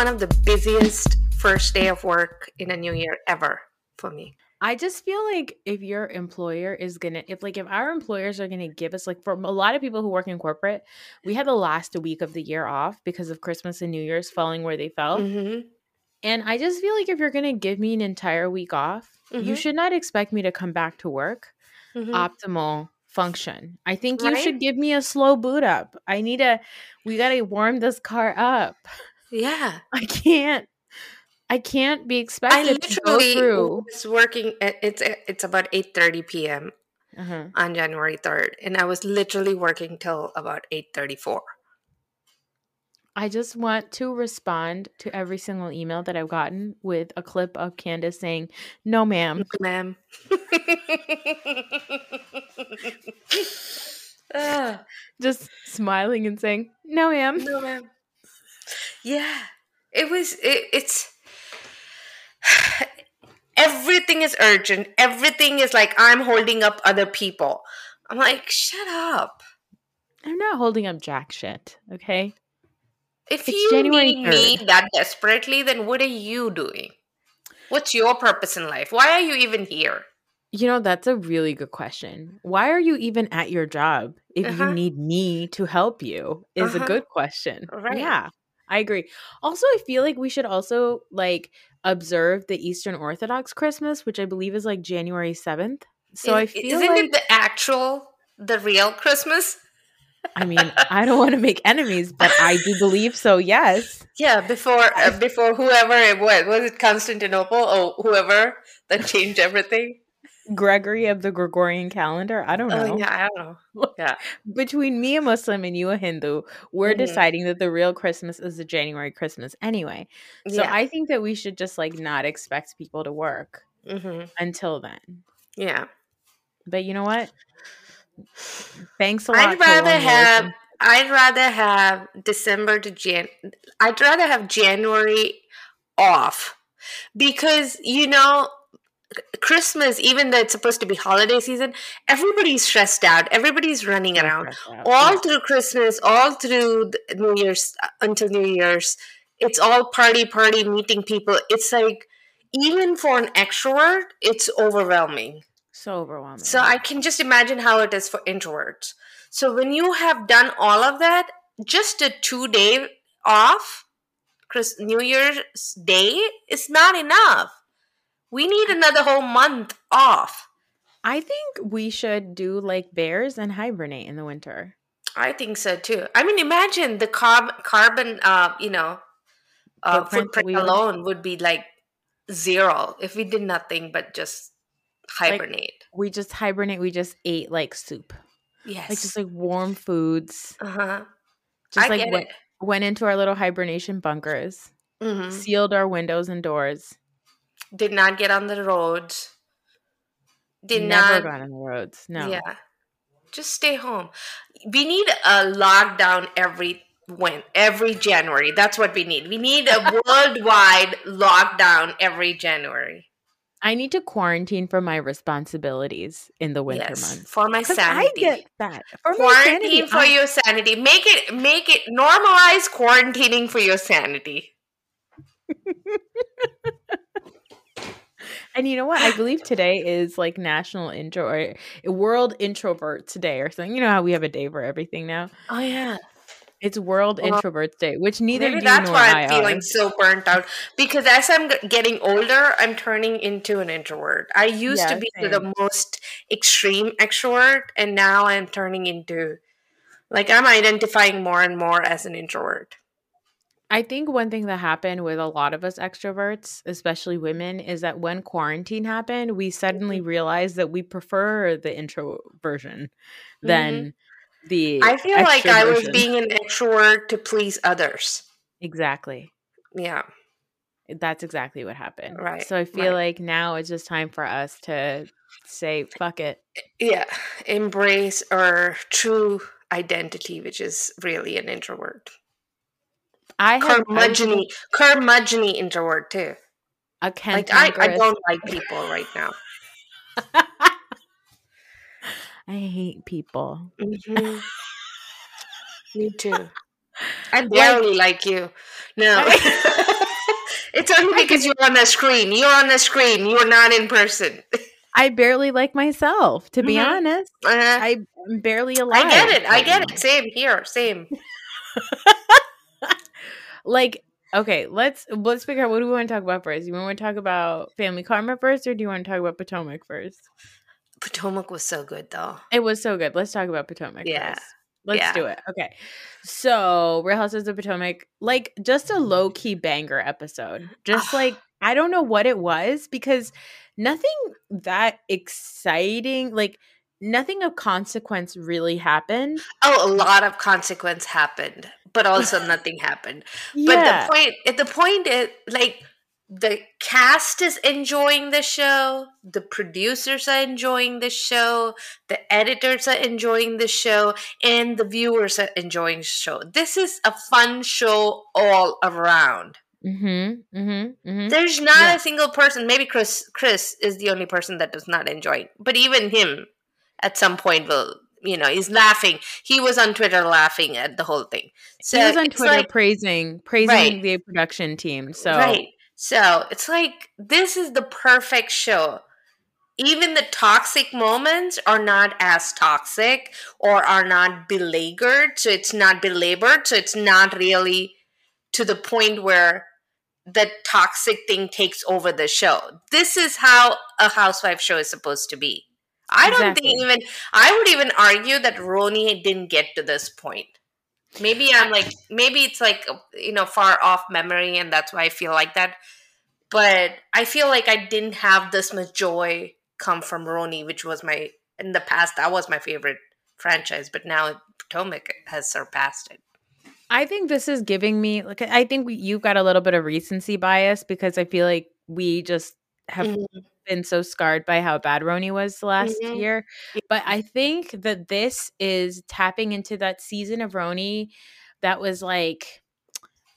One of the busiest first day of work in a new year ever for me. I just feel like if your employer is gonna, if like if our employers are gonna give us like for a lot of people who work in corporate, we had the last week of the year off because of Christmas and New Year's falling where they fell. Mm-hmm. And I just feel like if you're gonna give me an entire week off, you Mhm. should not expect me to come back to work Mhm. optimal function. I think you Right? should give me a slow boot up. I need a we gotta warm this car up. Yeah. I can't I can't be I expected to go through. was working at, it's it's about 8:30 p.m. Uh-huh. on January 3rd and I was literally working till about 8:34. I just want to respond to every single email that I've gotten with a clip of Candace saying, No, ma'am. Ma'am. Ah, Just smiling and saying, No, ma'am. no, ma'am. Yeah. It was it, it's everything is urgent. Everything is like I'm holding up other people. I'm like, shut up. I'm not holding up jack shit, okay? If It's you January need me that desperately, then what are you doing? What's your purpose in life? Why are you even here? You know, that's a really good question. Why are you even at your job if Uh-huh. you need me to help you? Is a Uh-huh. good question. Right. Yeah, I agree. Also, I feel like we should also like observe the Eastern Orthodox Christmas, which I believe is like January 7th. So I feel isn't like it the actual, the real Christmas? I mean, I don't want to make enemies, but I do believe so. Yes. Yeah, before uh, before whoever it was, was it Constantinople or whoever that changed everything? Gregory of the Gregorian calendar. I don't know. Oh yeah, I don't know. Yeah, Between me, a Muslim, and you, a Hindu, we're Mhm. deciding that the real Christmas is the January Christmas anyway. So yeah, I think that we should just like not expect people to work hmm until then. yeah. But you know what? Thanks a lot. I'd rather have I'd rather have December to Jan. I'd rather have January off because you know Christmas, even though it's supposed to be holiday season, everybody's stressed out. Everybody's running around. all through Christmas, all through New Year's uh, until New Year's. It's all party, party, meeting people. It's like even for an extrovert, it's overwhelming. so overwhelming. So I can just imagine how it is for introverts. So when you have done all of that, just a two day off, Chris New Year's Day is not enough. We need another whole month off. I think we should do like bears and hibernate in the winter. I think so too. I mean, imagine the carb carbon, uh, you know, uh, Footprint footprint we would- alone would be like zero if we did nothing but just hibernate. We just hibernate. We just ate like soup, yes. like just like warm foods. uh huh. Just I like went, went into our little hibernation bunkers, hmm sealed our windows and doors. Did not get on the roads. Did Never not. gone on the roads. No. Yeah. Just stay home. We need a lockdown every when every January. That's what we need. We need a worldwide lockdown every January. I need to quarantine for my responsibilities in the winter yes, months. for my sanity. I get that. For my sanity, quarantine for I- your sanity. Make it make it normalize quarantining for your sanity. And you know what? I believe today is like National Intro or World Introverts Day or something. You know how we have a day for everything now. Oh yeah. It's World Well, Introverts Day, which neither Maybe do that's why I I'm feeling are. so burnt out. Because as I'm getting older, I'm turning into an introvert. I used to be same. the most extreme extrovert, and now I'm turning into like I'm identifying more and more as an introvert. I think one thing that happened with a lot of us extroverts, especially women, is that when quarantine happened, we suddenly realized that we prefer the intro version than the. Mm-hmm. I feel like I was being an extrovert to please others. exactly. Yeah. That's exactly what happened. Right, So I feel right. like now it's just time for us to say fuck it. Yeah. Embrace our true identity, which is really an introvert. I have Curmudgeony, curmudgeony introvert too. a Like I, I don't like people right now. I hate people. Mhm. Me too. I barely like, you. No. it's only because you're on the screen. You're on the screen. You're not in person. I barely like myself, to be Mhm. honest. Uh, I, I'm barely alive. I get it. I get it. Same here. Same. Like, okay, let's let's figure out what do we want to talk about first. You want to talk about Family Karma first, or do you want to talk about Potomac first? Potomac was so good though. It was so good. Let's talk about Potomac Yeah. first. Let's Yeah. do it. Okay. So, Real Houses of Potomac, like just a low key banger episode. Mm-hmm. Just like I don't know what it was because nothing that exciting, like nothing of consequence really happened. Oh, a lot of consequence happened, but also nothing happened. But the point, at the point is like the cast is enjoying the show, the producers are enjoying the show, the editors are enjoying the show, and the viewers are enjoying the show. This is a fun show all around. Mm-hmm. Mm-hmm. Mm-hmm. There's not Yeah. a single person. Maybe Chris. Chris is the only person that does not enjoy it. But even him, at some point, will you know he's laughing. He was on Twitter laughing at the whole thing. So he was on Twitter like- praising praising Right. the production team. So Right. So it's like this is the perfect show. Even the toxic moments are not as toxic or are not beleaguered. So it's not belabored. So it's not really to the point where the toxic thing takes over the show. This is how a housewife show is supposed to be. I don't think even I would even argue that RHONY didn't get to this point. Maybe I'm like maybe it's like you know far off memory and that's why I feel like that. But I feel like I didn't have this much joy come from RHONY, which was my in the past that was my favorite franchise, but now Potomac has surpassed it. I think this is giving me like I think we, you've got a little bit of recency bias because I feel like we just have Mhm. Been so scarred by how bad RHONY was last Mhm. year. But I think that this is tapping into that season of RHONY that was like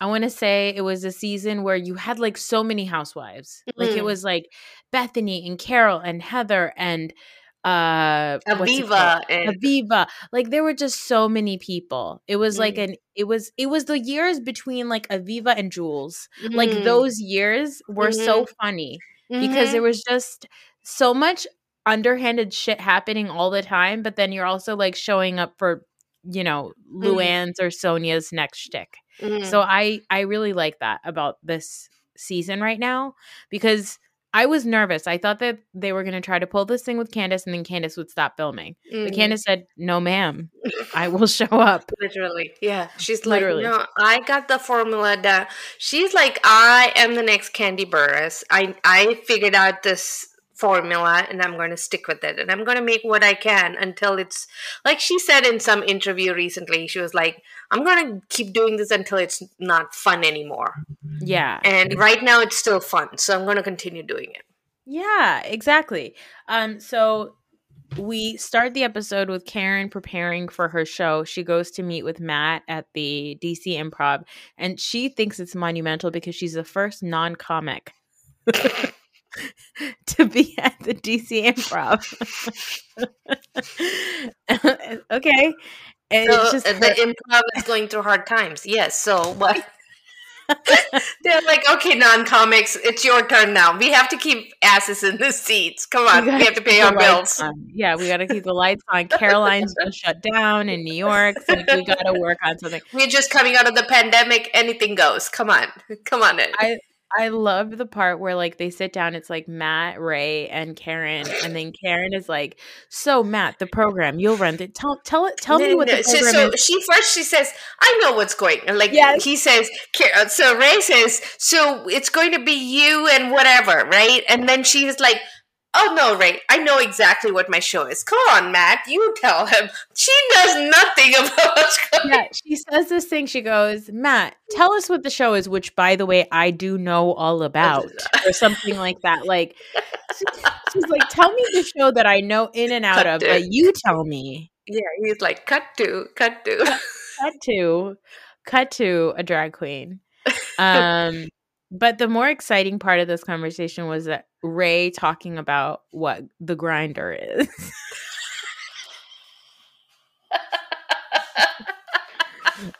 I want to say it was a season where you had like so many housewives. Like it Mhm. was like Bethany and Carol and Heather and uh what's it called? Aviva and Aviva. Like there were just so many people. It was like Mhm. an it was it was the years between like Aviva and Jules. Like Mhm. those years were so funny because Mhm. there was just so much underhanded shit happening all the time, but then you're also like showing up for, you know. Luann's or Sonja's next shtick. Mhm. So I I really like that about this season right now because I was nervous. I thought that they were going to try to pull this thing with Candace and then Candace would stop filming. But Mhm. Candace said, "No, ma'am. I will show up." Literally, yeah. She's Literally. like, no, I got the formula down. She's like, I am the next Kandi Burruss. I I figured out this formula, and I'm going to stick with it, and I'm going to make what I can until it's like she said in some interview recently. She was like, I'm going to keep doing this until it's not fun anymore. Yeah. And right now, it's still fun, so I'm going to continue doing it. Yeah, exactly. Um so we start the episode with Karen preparing for her show. She goes to meet with Matt at the DC Improv and she thinks it's monumental because she's the first non-comic to be at the DC Improv. okay. And So it's just the improv is going through hard times. Yes. So what? They're like, okay, non-comics, it's your turn now. We have to keep asses in the seats. Come on, we, have to pay our bills. on. Yeah, we got to keep the lights on. Caroline's just shut down in New York. So we got to work on something. We're just coming out of the pandemic. Anything goes. Come on, come on in. I I love the part where like they sit down. It's like Matt, Ray, and Karen, and then Karen is like, "So Matt, the program you'll run The, Tell tell it. Tell me what no, the so, program so is." she first she says, "I know what's going." And like Yes. he says, uh, so Ray says, "So it's going to be you and whatever, right?" And then she was like, "Oh no, Ray, I know exactly what my show is. Come on, Matt, you tell him." She knows nothing about what's going. Yeah, she says this thing. She goes, Matt, tell us what the show is, which, by the way, I do know all about, or something like that. Like, she's like, tell me the show that I know in and out of, but you tell me. Yeah, he's like, "Cut to, cut to." cut to cut to a drag queen um but the more exciting part of this conversation was that ray talking about what the grinder is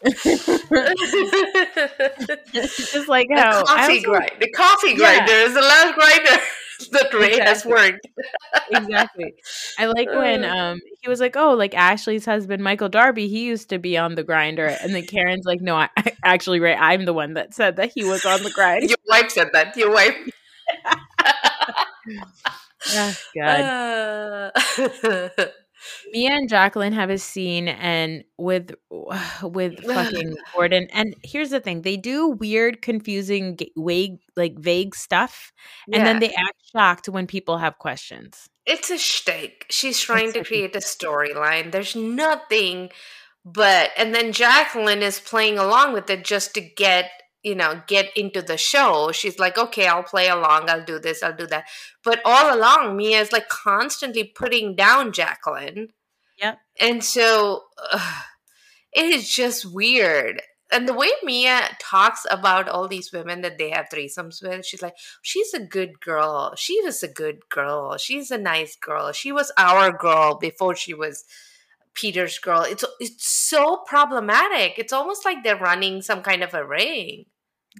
just like the how I coffee grind. The coffee Yeah. grinder is the last grinder that Ray has Exactly. worked. exactly i like when um he was like oh like ashley's husband michael darby he used to be on the grinder and then karen's like no I, actually ray i'm the one that said that he was on the grind Your wife said that. Your wife. oh, god Uh, Mia and Jacqueline have a scene and with with fucking Gordon. And here's the thing: they do weird, confusing, vague, like vague stuff, and then they act shocked when people have questions. it's a shtick. She's trying It's to create a storyline. There's nothing but, and then Jacqueline is playing along with it just to get, you know, get into the show. She's like, okay, I'll play along. I'll do this. I'll do that. But all along, Mia is like constantly putting down Jacqueline. Yep. And so ugh, it is just weird. And the way Mia talks about all these women that they have threesomes with, she's like, she's a good girl. She was a good girl. She's a nice girl. She was our girl before she was Peter's girl. It's it's so problematic. It's almost like they're running some kind of a ring.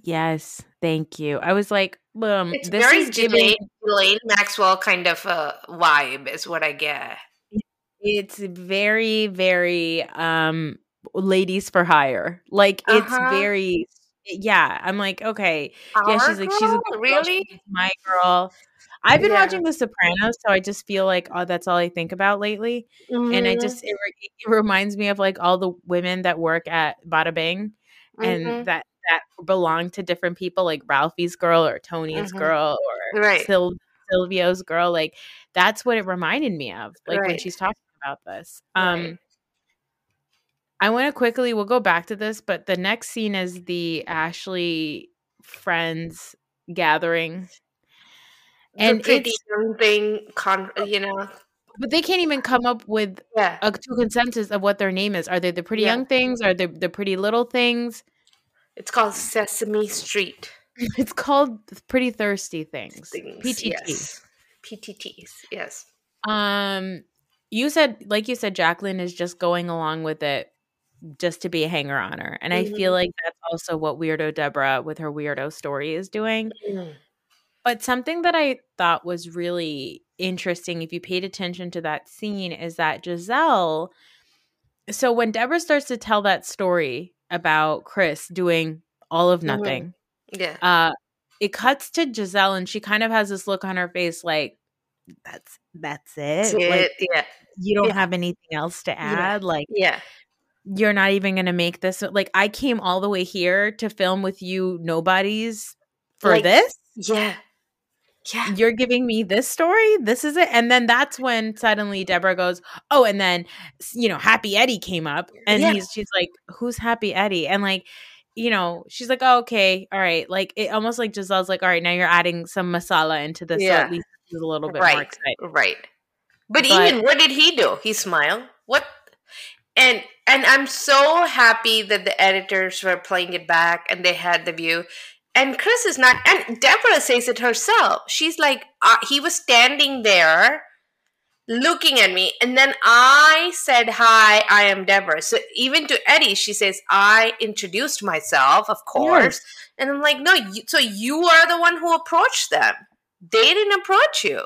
Yes, thank you. I was like, um, It's this very is giving. Ghislaine Maxwell kind of a vibe, is what I get. It's very, very um, ladies for hire. Like it's Uh-huh. very. Yeah, I'm like, okay, yeah. Our She's like, she's girl? really. she's my girl. I've been Yeah. watching The Sopranos, so I just feel like oh, that's all I think about lately. And I Mhm, just it, re- it reminds me of like all the women that work at Bada Bing and mhm. that that belong to different people, like Ralphie's girl or Tony's Mhm. girl or Right. Sil- Silvio's girl. Like that's what it reminded me of. Like when she's talking about this. Um, Right. I want to quickly. We'll go back to this, but the next scene is the Ashley friends gathering, and pretty it's young thing, con- you know. but they can't even come up with Yeah. a consensus of what their name is. Are they the pretty Yeah. young things? Are they the pretty little things? It's called Sesame Street. It's called pretty thirsty things. Things. PTT. Yes. PTTs. Yes. Um, you said, like you said, Jacqueline is just going along with it just to be a hanger on her, and I feel like that's also what Weirdo Deborah with her weirdo story is doing. Mm. But something that I thought was really interesting, if you paid attention to that scene, is that Gizelle. So when Deborah starts to tell that story about Chris doing all of Mhm. nothing, Yeah. uh, it cuts to Gizelle, and she kind of has this look on her face, like that's that's it. That's Like. Yeah. you don't Yeah. have anything else to Yeah. add. Like Yeah. you're not even gonna make this. Like I came all the way here to film with you, nobodies for Like, this Yeah. Yeah. you're giving me this story this is it and then that's when suddenly deborah goes oh and then you know happy eddie came up and Yeah. he's she's like who's happy eddie and like you know she's like oh, okay all right like it almost like gizelle's like all right now you're adding some masala into this so Yeah. at least a little bit more Right. Right. But, But- even what did he do? He smiled. What? And and I'm so happy that the editors were playing it back and they had the view. And Chris is not. And Deborah says it herself. She's like, uh, he was standing there looking at me and then i said hi i am deborah so even to eddie she says i introduced myself of course yes. and i'm like no you, so you are the one who approached them they didn't approach you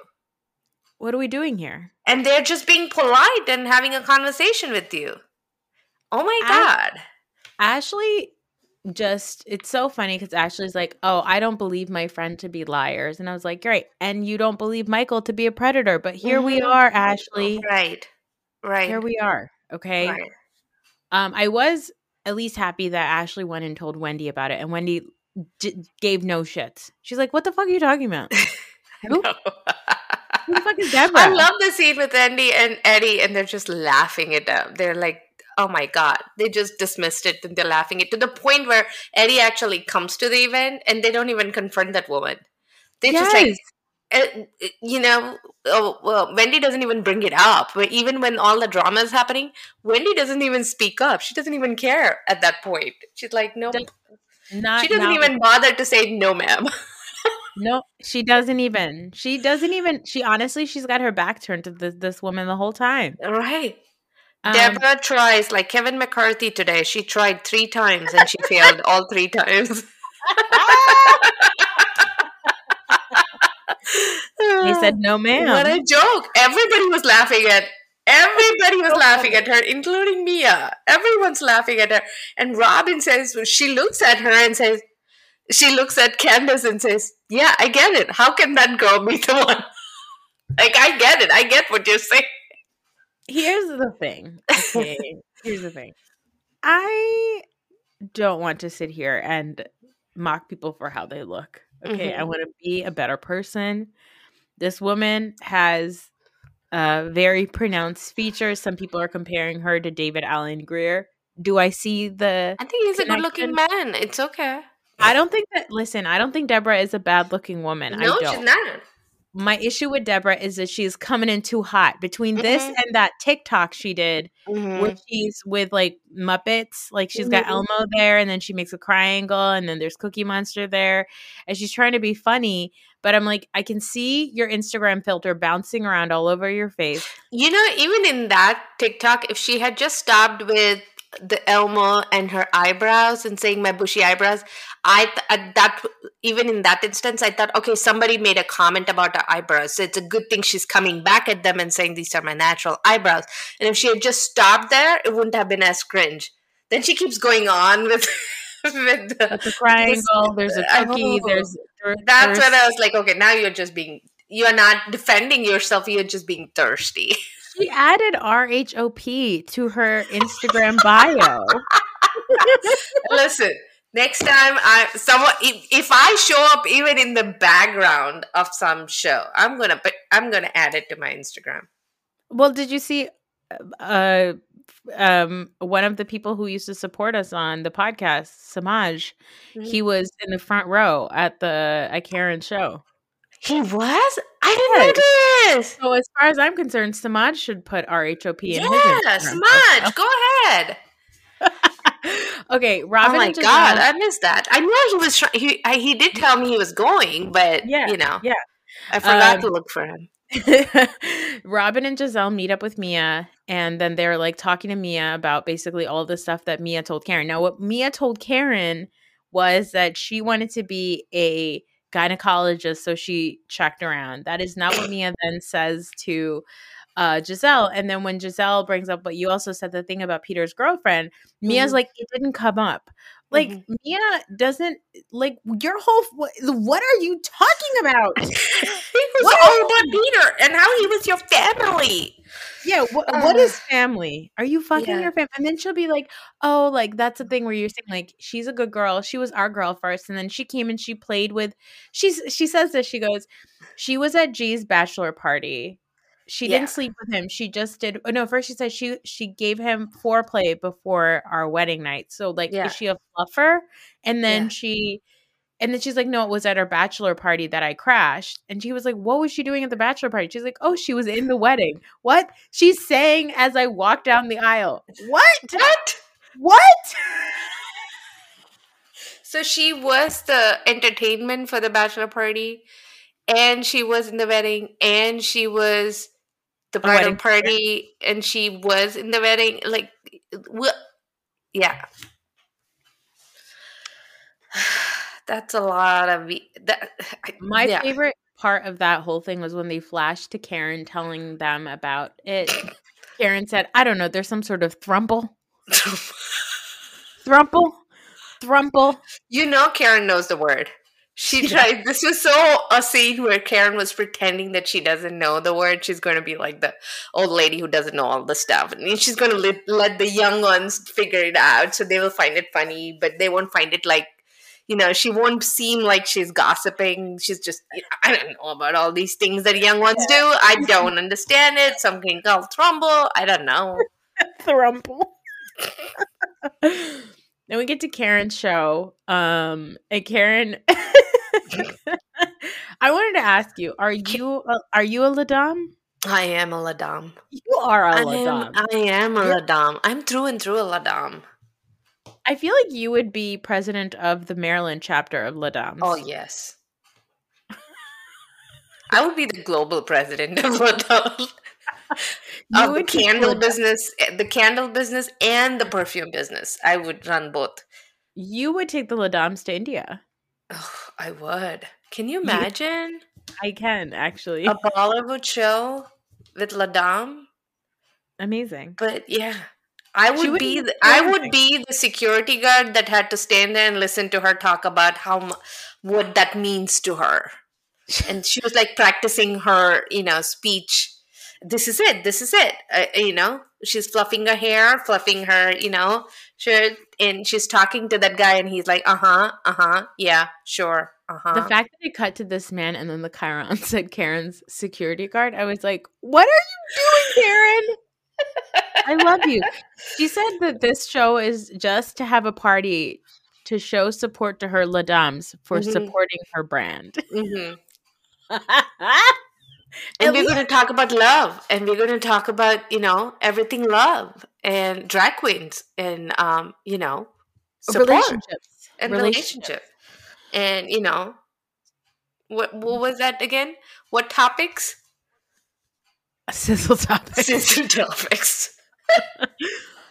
what are we doing here and they're just being polite and having a conversation with you oh my god ashley just it's so funny because Ashley's like, "Oh, I don't believe my friend to be liars," and I was like, "Great," and you don't believe Michael to be a predator, but here mm-hmm. we are, Ashley. Right, right. Here we are. Okay. Right. Um, I was at least happy that Ashley went and told Wendy about it, and Wendy d- gave no shits. She's like, "What the fuck are you talking about?" Who? Who the fuck is Deborah? I love the scene with Andy and Eddie, and they're just laughing at them. They're like, oh my god. They just dismissed it. And they're laughing it to the point where eddie actually comes to the event and they don't even confront that woman. They yes. just like eh, eh, you know oh, well wendy doesn't even bring it up. Even when all the drama is happening wendy doesn't even speak up. She doesn't even care at that point. She's like no not, she doesn't even bother to say no ma'am. No she doesn't even. She doesn't even she honestly she's got her back turned to this, this woman the whole time. Right um, Deborah tries like Kevin McCarthy today. She tried three times and she failed all three times. he said, "No, ma'am." What a joke! Everybody was laughing at. Everybody was laughing at her, including Mia. Everyone's laughing at her. And Robin says she looks at her and says, she looks at Candace and says, "Yeah, I get it. How can that girl be the one?" like I get it. I get what you're saying. Here's the thing. Okay. Here's the thing. I don't want to sit here and mock people for how they look. Okay. Mm-hmm. I want to be a better person. This woman has uh, very pronounced features. Some people are comparing her to David Alan Grier. Do I see the. I think he's connection? a good looking man. It's okay. I don't think that. Listen, I don't think Deborah is a bad looking woman. No, I don't. she's not my issue with Deborah is that she's coming in too hot between mm-hmm. this and that TikTok she did mm-hmm. where she's with like Muppets. Like she's got mm-hmm. Elmo there and then she makes a triangle and then there's Cookie Monster there and she's trying to be funny. But I'm like, I can see your Instagram filter bouncing around all over your face. You know, even in that TikTok, if she had just stopped with the Elmo and her eyebrows and saying my bushy eyebrows. I th- at that even in that instance, I thought, okay, somebody made a comment about her eyebrows, so it's a good thing she's coming back at them and saying these are my natural eyebrows. And if she had just stopped there, it wouldn't have been as cringe. Then she keeps going on with. with the, the triangle, there's a cookie, oh. there's, there's that's when I was like, okay, now you're just being you're not defending yourself, you're just being thirsty. She added RHOP to her Instagram bio. Listen, next time I someone if, if, I show up even in the background of some show, I'm gonna I'm gonna add it to my Instagram. Well, did you see? Uh, um, one of the people who used to support us on the podcast, Samaj, mm-hmm. he was in the front row at the I Karen show. He was? I didn't know this. So as far as I'm concerned, Samad should put RHOP in his. yeah, his Samad, go ahead. okay, Robin. Oh my god, I missed that. I know he was. Try- he I, he did tell me he was going, but yeah, you know, yeah, I forgot um, to look for him. Robin and Gizelle meet up with Mia, and then they're like talking to Mia about basically all the stuff that Mia told Karen. Now, what Mia told Karen was that she wanted to be a gynecologist, so she checked around. That is not what Mia then says to uh, Gizelle. And then when Gizelle brings up what you also said, the thing about Peter's girlfriend, Mia's mm-hmm. like, it didn't come up. Like mm-hmm. Mia doesn't like your whole. What, what are you talking about? he was all about Peter and how he was your family. Yeah, uh, what is family? Are you fucking yeah. your family? And then she'll be like, "Oh, like that's the thing where you're saying like she's a good girl. She was our girl first, and then she came and she played with. She's she says this. She goes, she was at G's bachelor party she yeah. didn't sleep with him. She just did. Oh, no, first she said she she gave him foreplay before our wedding night. So like, yeah. is she a fluffer? And then yeah. she, and then she's like, no, it was at our bachelor party that I crashed. And she was like, what was she doing at the bachelor party? She's like, oh, she was in the wedding. What? She's saying as I walk down the aisle. What? What? What? So she was the entertainment for the bachelor party, and she was in the wedding, and she was the bridal wedding party, and she was in the wedding. Like, what? Yeah. That's a lot of that. I- My yeah. favorite part of that whole thing was when they flashed to Karen telling them about it. Karen said, I don't know, there's some sort of thrumple. Thrumple? Thrumple? You know Karen knows the word. She Yeah. tried. This was so a scene where Karen was pretending that she doesn't know the word. She's going to be like the old lady who doesn't know all the stuff, and she's going to let, let the young ones figure it out. So they will find it funny, but they won't find it like, you know, she won't seem like she's gossiping. She's just, you know, I don't know about all these things that young ones do. I don't understand it. Something called trumble. I don't know. Thrumple. then we get to Karen's show. Um, and Karen, I wanted to ask you: Are you a, are you a La'Dame? I am a La'Dame. You are a I am, La'Dame. I am a La'Dame. I'm through and through a La'Dame. I feel like you would be president of the Maryland chapter of La'Dames. Oh yes. I would be the global president of La'Dame. Of the candle business, eh, the candle business, and the perfume business. I would run both. You would take the La'Dames to India. Ugh, I would. Can you imagine I can actually. a Bollywood show with La'Dame? Amazing. But yeah, I would be. The, I would be the security guard that had to stand there and listen to her talk about how what that means to her. And she was like practicing her, you know, speech. This is it. This is it. Uh, you know, she's fluffing her hair, fluffing her, you know, shirt, and she's talking to that guy, and he's like, "Uh huh, uh huh, yeah, sure, uh huh." The fact that they cut to this man and then the Chiron said Karen's security guard, I was like, what are you doing, Karen? I love you. She said that this show is just to have a party to show support to her La'Dames for Mhm. supporting her brand. hmm And we're going to talk about love and we're going to talk about you know everything love and drag queens and um you know support relationships. and Relationships. relationship and you know what what was that again what topics Sizzle topic. sister topics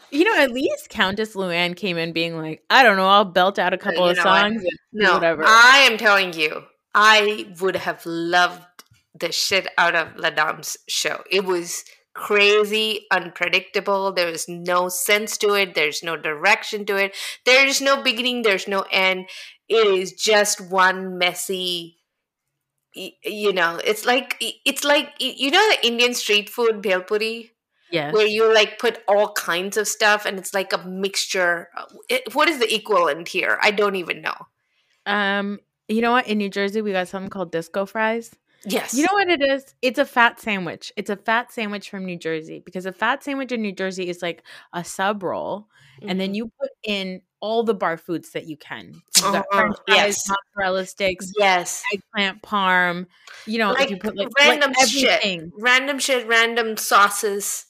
You know, at least Countess Luann came in being like, I don't know, I'll belt out a couple you of know songs. and no whatever. i am telling you i would have loved the shit out of La'Dame's show. It was crazy unpredictable. There was no sense to it. There's no direction to it. There's no beginning there's no end. It is just one messy you know it's like it's like you know the indian street food bhel puri? Yes. where you like put all kinds of stuff and it's like a mixture. Uh, it, what is the equivalent here? I don't even know. Um, you know what? In New Jersey, we got something called disco fries. Yes You know what it is? It's a fat sandwich. It's a fat sandwich from New Jersey because a fat sandwich in New Jersey is like a sub roll, and then Mhm. you put in all the bar foods that you can. You've Uh-huh, fries, yes. mozzarella sticks, yes eggplant parm. You know, Like you put like random like shit. random shit random sauces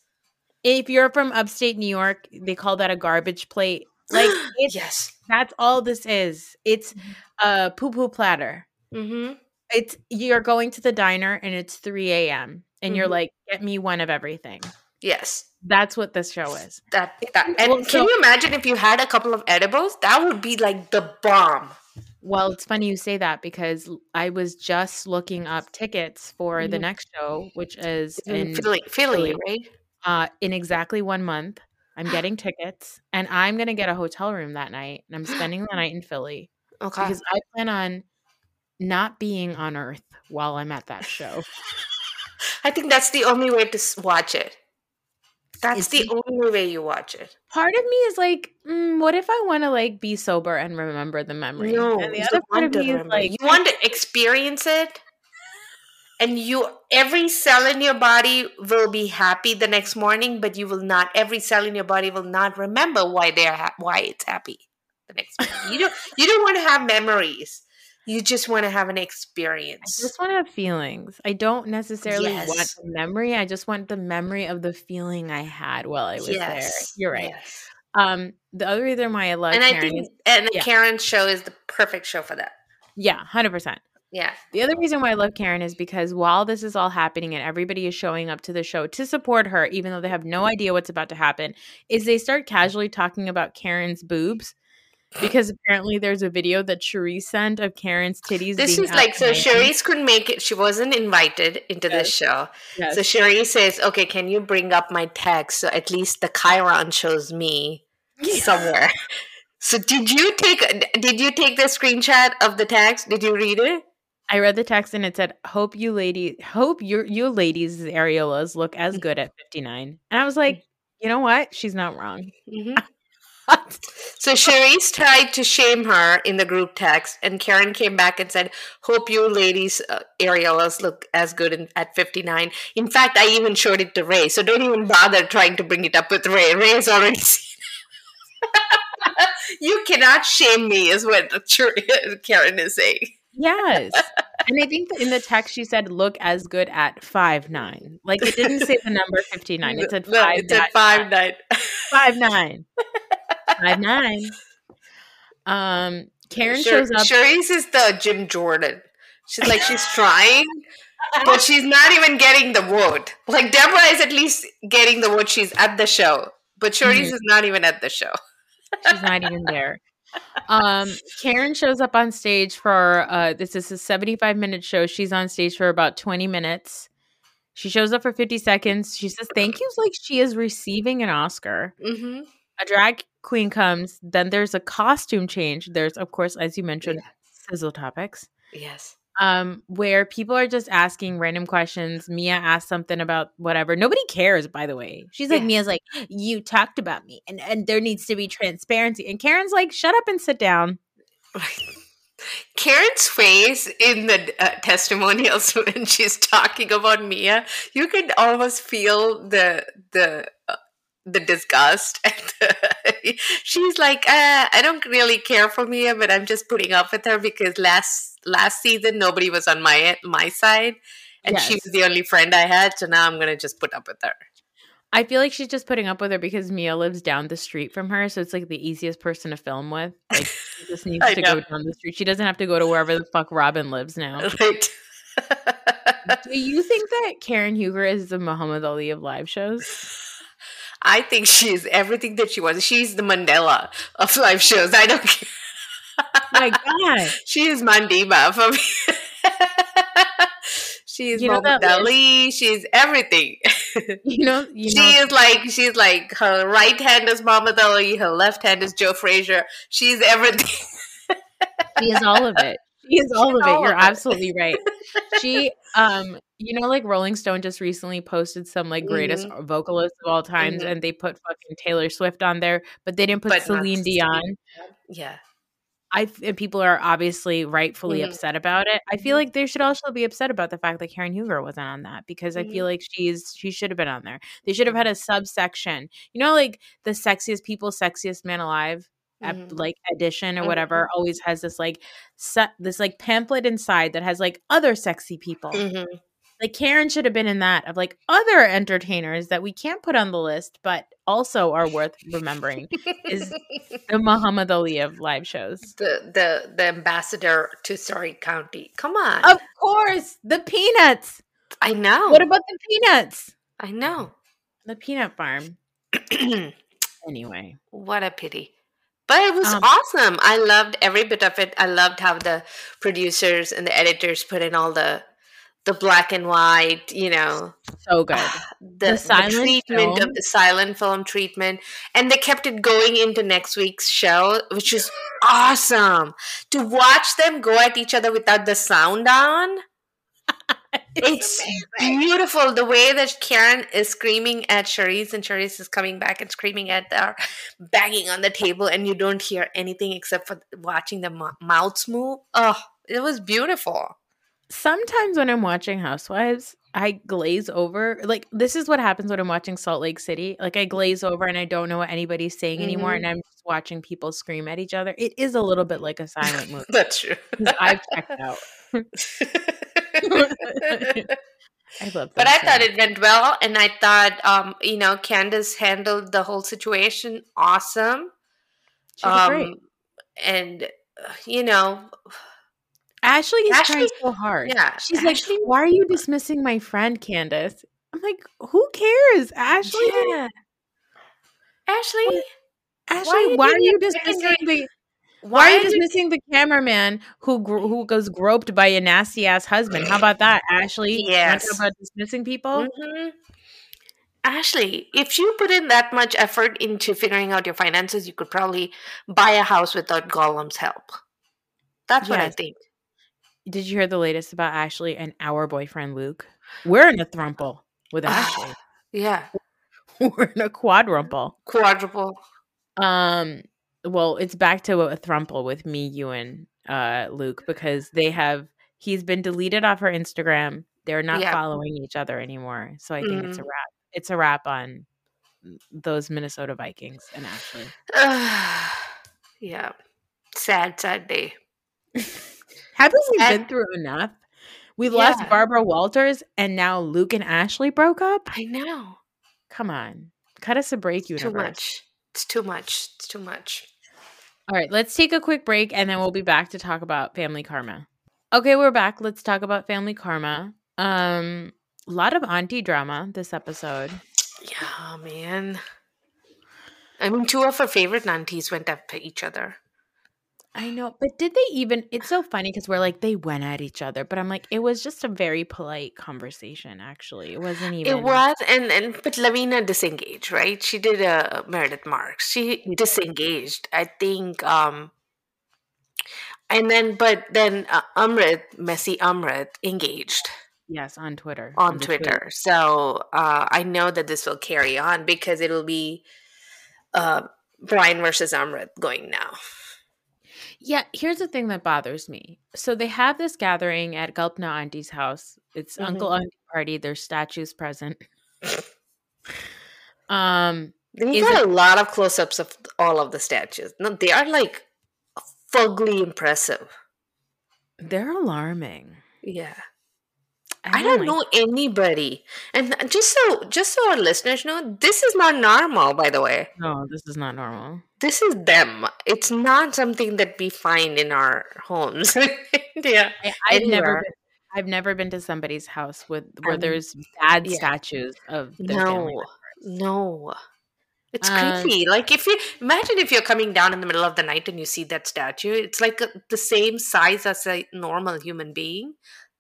If you're from upstate New York, they call that a garbage plate. Like yes that's all this is. It's a poo poo platter. mm-hmm. It's you're going to the diner and it's 3 a.m. and you're Mhm. like, get me one of everything. yes That's what this show is. that, that and Well, can so- you imagine if you had a couple of edibles that would be like the bomb Well, it's funny you say that because I was just looking up tickets for the Mhm. next show, which is in in philly philly Philly. right uh in exactly one month. I'm getting tickets and I'm gonna get a hotel room that night and I'm spending the night in Philly okay because I plan on not being on Earth while I'm at that show. i think that's the only way to watch it that's the the- only way you watch it part of me is like, mm, what if I want to like be sober and remember the memory? No, and the other part of me is like, you want to experience it, and you every cell in your body will be happy the next morning, but you will not. Every cell in your body will not remember why they're ha- why it's happy the next morning. you don't you don't want to have memories. You just want to have an experience. I just want to have feelings. I don't necessarily want Yes. the memory. I just want the memory of the feeling I had while I was there. You're right. yes. Um, the other reason why I love and Karen I think is and yeah. Karen's show is the perfect show for that. yeah, hundred percent. Yeah. The other reason why I love Karen is because while this is all happening and everybody is showing up to the show to support her, even though they have no idea what's about to happen, is they start casually talking about Karen's boobs. Because apparently there's a video that Charrisse sent of Karen's titties. This is like so. Charrisse couldn't make it. She wasn't invited into this show. Yes. So Charrisse says, "Okay, can you bring up my text so at least the Chiron shows me somewhere?" so did you take did you take the screenshot of the text? Did you read it? I read the text and it said, "Hope you lady, hope your you ladies areolas look as mm-hmm. good at 59." And I was like, mm-hmm. you know what? She's not wrong. Mm-hmm. So Charrisse tried to shame her in the group text, and Karen came back and said, "Hope you ladies' uh, areolas look as good in, at 59." In fact, I even showed it to Ray, so don't even bother trying to bring it up with Ray. Ray has already seen. it. you cannot shame me, is what Karen is saying. Yes. and I think that in the text she said, "Look as good at five nine. Like it didn't say the number 59. It said No, five it's at five nine. five nine. Five nine. Um Karen Sher- shows up Charrisse is the Jim Jordan. She's like she's trying, but she's not even getting the vote. Like Deborah is at least getting the vote. She's at the show, but Charrisse Mhm. is not even at the show. She's not even there. Um, Karen shows up on stage for uh this is a 75 minute show. She's on stage for about 20 minutes. She shows up for 50 seconds. She says thank yous like she is receiving an Oscar. Mm-hmm. A drag queen comes, then there's a costume change. There's, of course, as you mentioned, sizzle topics. Yes. Um, where people are just asking random questions. Mia asked something about whatever. Nobody cares, by the way. She's like. Mia's like, you talked about me, and and there needs to be transparency. And Karen's like, shut up and sit down. Karen's face in the uh, testimonials when she's talking about Mia, you can almost feel the the the disgust. And she's like, uh, I don't really care for Mia, but I'm just putting up with her because last last season nobody was on my my side, and she was the only friend I had. So now I'm gonna just put up with her. I feel like she's just putting up with her because Mia lives down the street from her, so it's like the easiest person to film with. Like she just needs to know. go down the street. She doesn't have to go to wherever the fuck Robin lives now. Right. Do you think that Karen Huger is the Muhammad Ali of live shows? I think she's everything that she was. She's the Mandela of live shows. I don't care. My God. She is Mandiba for me. she is You know that Muhammad list- Ali. She's everything. You know, you she know is like she's like her right hand is Muhammad Ali, her left hand is Joe Frazier. She's everything. She is all of it. She is all of it. all You're it. absolutely right. She, um, you know, like Rolling Stone just recently posted some like greatest Mm-hmm. vocalists of all times, Mhm. and they put fucking Taylor Swift on there, but they didn't put But Celine. Dion. yeah. I and people are obviously rightfully Mhm. upset about it. I feel Mhm. like they should also be upset about the fact that Karen Huger wasn't on that because I feel like she's she should have been on there. They should have had a subsection. You know, like the sexiest people, sexiest man alive. Mhm. like edition or whatever always has this like set this like pamphlet inside that has like other sexy people Mhm. Like karen should have been in that of like other entertainers that we can't put on the list but also are worth remembering is the muhammad ali of live shows the the the ambassador to Surry County. Come on. Of course, the peanuts. I know. What about the peanuts? I know. The peanut farm. Anyway, what a pity. But it was Um, awesome. I loved every bit of it. I loved how the producers and the editors put in all the the black and white, you know, so good. Ah, the, the silent treatment film. of the silent film treatment. And they kept it going into next week's show, which is awesome. To watch them go at each other without the sound on. It's beautiful the way that Karen is screaming at Charrisse and Charrisse is coming back and screaming at her, banging on the table, and you don't hear anything except for watching the mou- mouths move. Oh, it was beautiful. Sometimes when I'm watching Housewives, I glaze over. Like this is what happens when I'm watching Salt Lake City. Like I glaze over and I don't know what anybody's saying anymore, Mhm. and I'm just watching people scream at each other. It is a little bit like a silent movie. That's true. I've checked out. I love that. But I thought it went well, and I thought, um, you know, Candace handled the whole situation awesome. She did great. Um, and uh, you know, Ashley is trying Ashley- so hard. yeah, She's Ashley- like, "Why are you dismissing my friend, Candace?" I'm like, "Who cares, Ashley? yeah. Ashley, Ashley, Why are you why are you dismissing the why are you dismissing the cameraman who who goes groped by a nasty ass husband? How about that, Ashley? Yes. about dismissing people. Mhm. Ashley, if you put in that much effort into figuring out your finances, you could probably buy a house without Gollum's help. That's what I think. Did you hear the latest about Ashley and our boyfriend Luke? We're in a thrumple with Ashley. Yeah, We're in a quadrumple. quadruple. Um, well, it's back to a thrumple with me, you, and uh, Luke because they have. He's been deleted off her Instagram. They're not Yeah. following each other anymore. So I think it's a Mhm. wrap. It's a wrap on those Minnesota Vikings and Ashley. yeah, sad, sad day. Haven't we been through enough? We lost Barbara Walters, and now Luke and Ashley broke up. I know. Come on, cut us a break, universe. too much. It's too much. It's too much. All right, let's take a quick break and then we'll be back to talk about family karma. Okay, we're back. Let's talk about family karma. Um a lot of auntie drama this episode. Yeah, man. I mean, two of her favorite aunties went up to each other. I know, but did they even it's so funny cuz we're like they went at each other, but I'm like it was just a very polite conversation actually. It wasn't even It was, and and but Lavina disengaged, right? She did a Meredith Marks. She disengaged. I think. um And then, but then uh, Amrit, Messi Amrit, engaged Yes, on Twitter. on the Twitter. So uh, I know that this will carry on because it'll be uh, Brian versus Amrit going now. Yeah, here's the thing that bothers me. So they have this gathering at Gulpna Auntie's house. It's Mhm. Uncle Auntie party. There's statues present. um, Is got a lot of close-ups of all of the statues. No, they are like fugly impressive. they're alarming. Yeah. I don't know anybody. And just so just so our listeners know, this is not normal, by the way. No, this is not normal. This is them. It's not something that we find in our homes. yeah. I, I've never, been, I've never been to somebody's house with where Um, there's bad yeah. statues of their family. No. No. It's Um, creepy. Like if you imagine if you're coming down in the middle of the night and you see that statue, it's like a, the same size as a normal human being.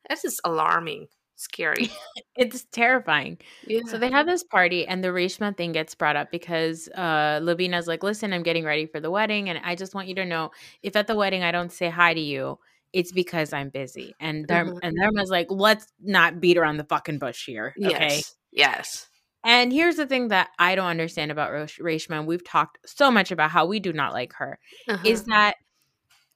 That is alarming, scary. It's terrifying. Yeah. So they have this party, and the Reshma thing gets brought up because uh, Lavina's like, "Listen, I'm getting ready for the wedding, and I just want you to know, if at the wedding I don't say hi to you, it's because I'm busy." And Dharm- Mhm. and Dharma's like, "Let's not beat around the fucking bush here, okay?" Yes. Yes. And here's the thing that I don't understand about Rosh- Reshma, and we've talked so much about how we do not like her, is Uh-huh. that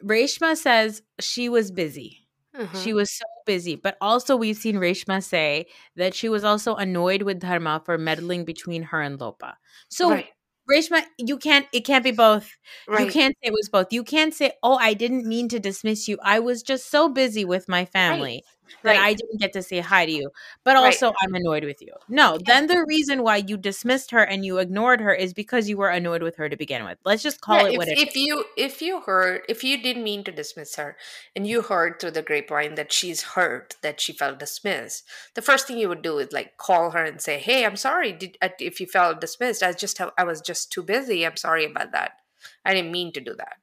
Reshma says she was busy. Uh-huh. She was so busy. But also, we've seen Reshma say that she was also annoyed with Dharma for meddling between her and Lopa. So, right. Reshma, you can't, it can't be both. Right. You can't say it was both. You can't say, oh, I didn't mean to dismiss you. I was just so busy with my family that I didn't get to say hi to you. But Right. also, I'm annoyed with you. No, then the reason why you dismissed her and you ignored her is because you were annoyed with her to begin with. Let's just call Yeah, it if, what it is. if you if you heard if you didn't mean to dismiss her and you heard through the grapevine that she's hurt that she felt dismissed the first thing you would do is like call her and say hey i'm sorry did, uh, if you felt dismissed i just have, i was just too busy i'm sorry about that i didn't mean to do that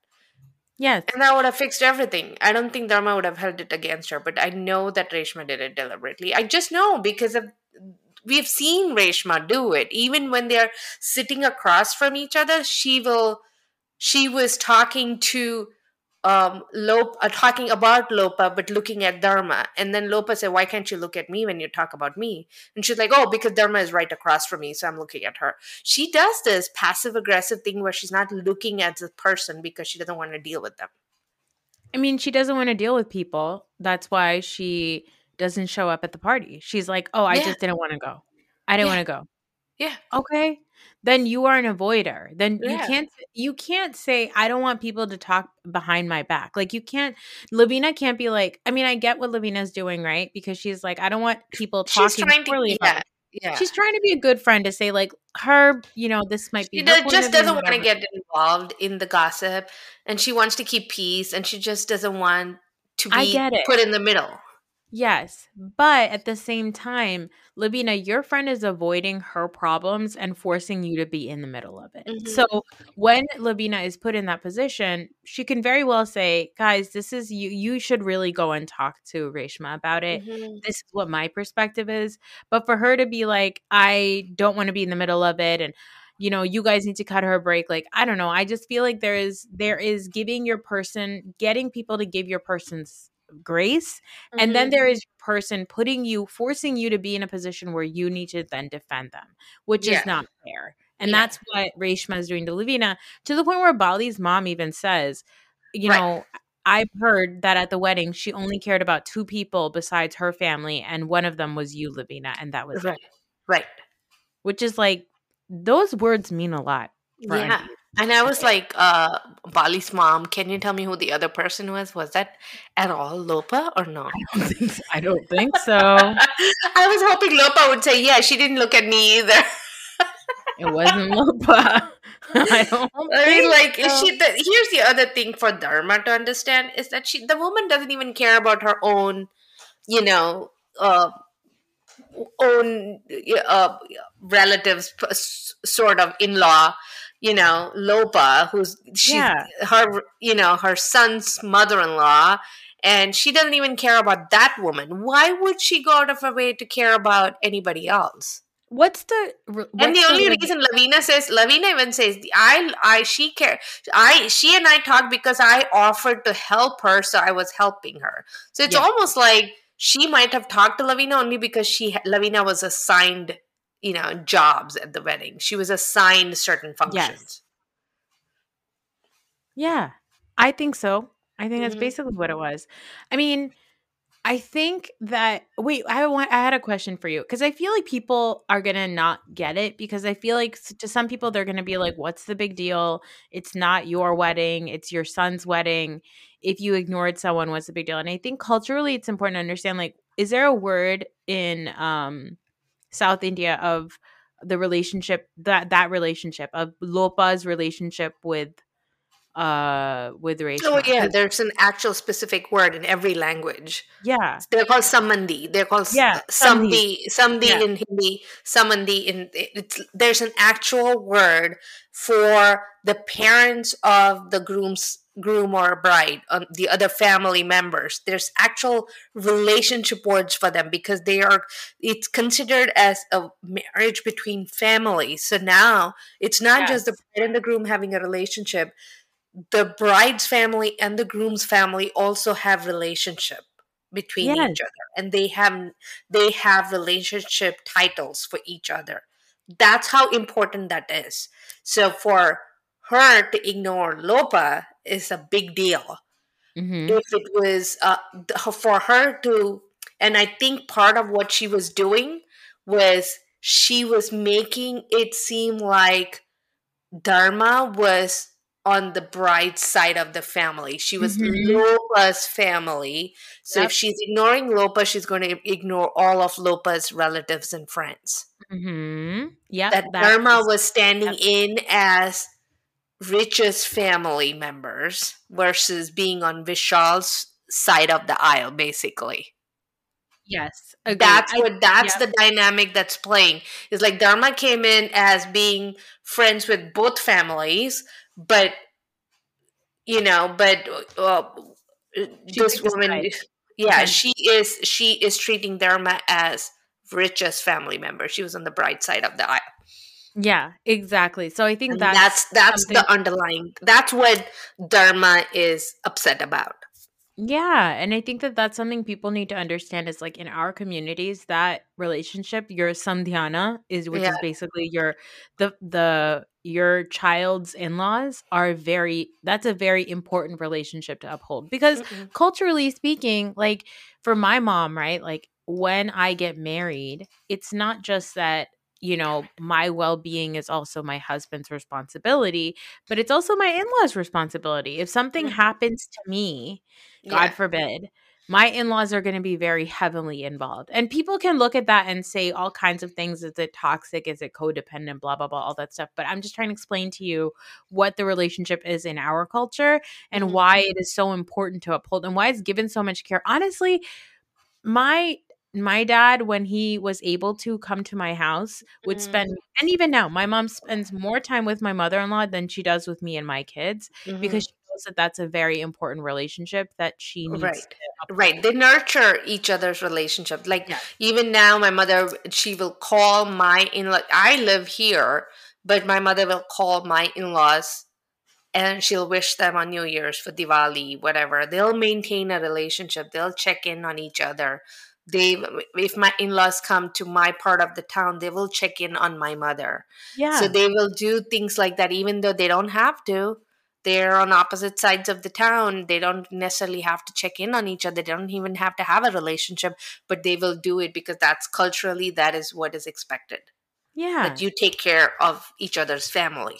Yes. and that would have fixed everything. I don't think dharma would have held it against her but i know that reshma did it deliberately. I just know because of we've seen reshma do it. Even when they're sitting across from each other she will she was talking to um Lopa, uh, talking about Lopa, but looking at Dharma. And then Lopa said, Why can't you look at me when you talk about me? And she's like, Oh, because Dharma is right across from me, so I'm looking at her. She does this passive aggressive thing where she's not looking at the person because she doesn't want to deal with them. I mean, she doesn't want to deal with people. That's why she doesn't show up at the party. She's like, "Oh, I Yeah. just didn't want to go. I didn't Yeah. want to go." Yeah. Okay. Then you are an avoider. Then you can't you can't say I don't want people to talk behind my back. Like you can't Lavina can't be like I mean I get what Lavina's doing, right? Because she's like I don't want people talking poorly about yeah. Yeah. She's trying to be a good friend to say like her, you know, this might be she does, just doesn't want to get involved in the gossip and she wants to keep peace and she just doesn't want to I be get it. put in the middle. Yes, but at the same time, Lavina, your friend is avoiding her problems and forcing you to be in the middle of it. Mhm. So when Lavina is put in that position, she can very well say, "Guys, this is you. You should really go and talk to Reshma about it. Mhm. This is what my perspective is." But for her to be like, "I don't want to be in the middle of it," and you know, you guys need to cut her a break. Like, I don't know. I just feel like there is there is giving your person, getting people to give your person's grace and then there mm-hmm. is person putting you forcing you to be in a position where you need to then defend them which Yeah. is not fair and Yeah. that's what Reshma is doing to Lavina to the point where Bali's mom even says you Right. know I've heard that at the wedding she only cared about two people besides her family and one of them was you Lavina and that was it. right. Right. which is like those words mean a lot Yeah. And I was like, uh, Bali's mom, can you tell me who the other person was? Was that at all Lopa or no? I don't think so. I don't think so I was hoping Lopa would say, yeah, she didn't look at me either. it wasn't Lopa I don't I mean, like, so. she. The, here's the other thing for Dharma to understand is that she, the woman, doesn't even care about her own, you know, uh, own uh, relatives, sort of in-law. You know, Lopa, who's she's Yeah. her, you know, her son's mother-in-law, and she doesn't even care about that woman. Why would she go out of her way to care about anybody else? What's the r- and the what's only reason Lavina says Lavina even says I I she care I she and I talked because I offered to help her so I was helping her. So it's Yeah. almost like she might have talked to Lavina only because she Lavina was assigned you know jobs at the wedding. She was assigned certain functions. Yes. Yeah, I think so. I think that's Mhm. basically what it was. I mean, I think that wait, I want I had a question for you because I feel like people are gonna not get it because I feel like to some people they're gonna be like, "What's the big deal? It's not your wedding; it's your son's wedding. If you ignored someone, what's the big deal?" And I think culturally, it's important to understand like, is there a word in um South India of the relationship that that relationship of Lopa's relationship with uh with Reshma? Oh yeah, there's an actual specific word in every language. yeah, They're called samandi. They're called Yeah, samdi. Samdi Yeah. in Hindi, samandi in it's. There's an actual word for the parents of the groom's groom or bride, um, the other family members. There's actual relationship words for them because they are. It's considered as a marriage between families. So now it's not just the bride and the groom having a relationship. The bride's family and the groom's family also have relationship between Yes. each other and they have they have relationship titles for each other that's how important that is so for her to ignore lopa is a big deal Mhm. if it was uh, for her to and i think part of what she was doing was she was making it seem like dharma was on the bride's side of the family she was Mhm. lopa's family so Yep. if she's ignoring lopa she's going to ignore all of lopa's relatives and friends Mhm. Yep. that that Dharma is- was standing yep. in as Rich's family members versus being on Vishal's side of the aisle, basically. yes. agreed. That's what that's yep. the dynamic that's playing. Is like Dharma came in as being friends with both families, but you know, but uh, this woman, side. yeah, Okay. she is she is treating Dharma as Rich's family member. She was on the bright side of the aisle. Yeah, exactly. So I think And that's that's the underlying that's what dharma is upset about Yeah, and I think that that's something people need to understand is like in our communities that relationship your samdhyana is which is basically your the the your child's in-laws are very that's a very important relationship to uphold because Mm-mm. culturally speaking like for my mom right like when I get married it's not just that you know, my well being is also my husband's responsibility, but it's also my in law's responsibility. If something happens to me, God Yeah. forbid, my in laws are going to be very heavily involved. And people can look at that and say all kinds of things. Is it toxic? Is it codependent? Blah, blah, blah, all that stuff. But I'm just trying to explain to you what the relationship is in our culture and Mhm. why it is so important to uphold and why it's given so much care. Honestly, my my dad when he was able to come to my house would Mhm. spend and even now my mom spends more time with my mother-in-law than she does with me and my kids Mhm. because she knows that that's a very important relationship that she needs Right. Right. They nurture each other's relationship. Like Yeah. even now, my mother, she will call my in law. I live here, but my mother will call my in laws and she'll wish them on New Year's for Diwali, whatever. They'll maintain a relationship. They'll check in on each other. They, if my in laws come to my part of the town, they will check in on my mother. yeah So they will do things like that, even though they don't have to. They're on opposite sides of the town. They don't necessarily have to check in on each other. They don't even have to have a relationship, but they will do it because that's culturally that is what is expected. yeah That you take care of each other's family.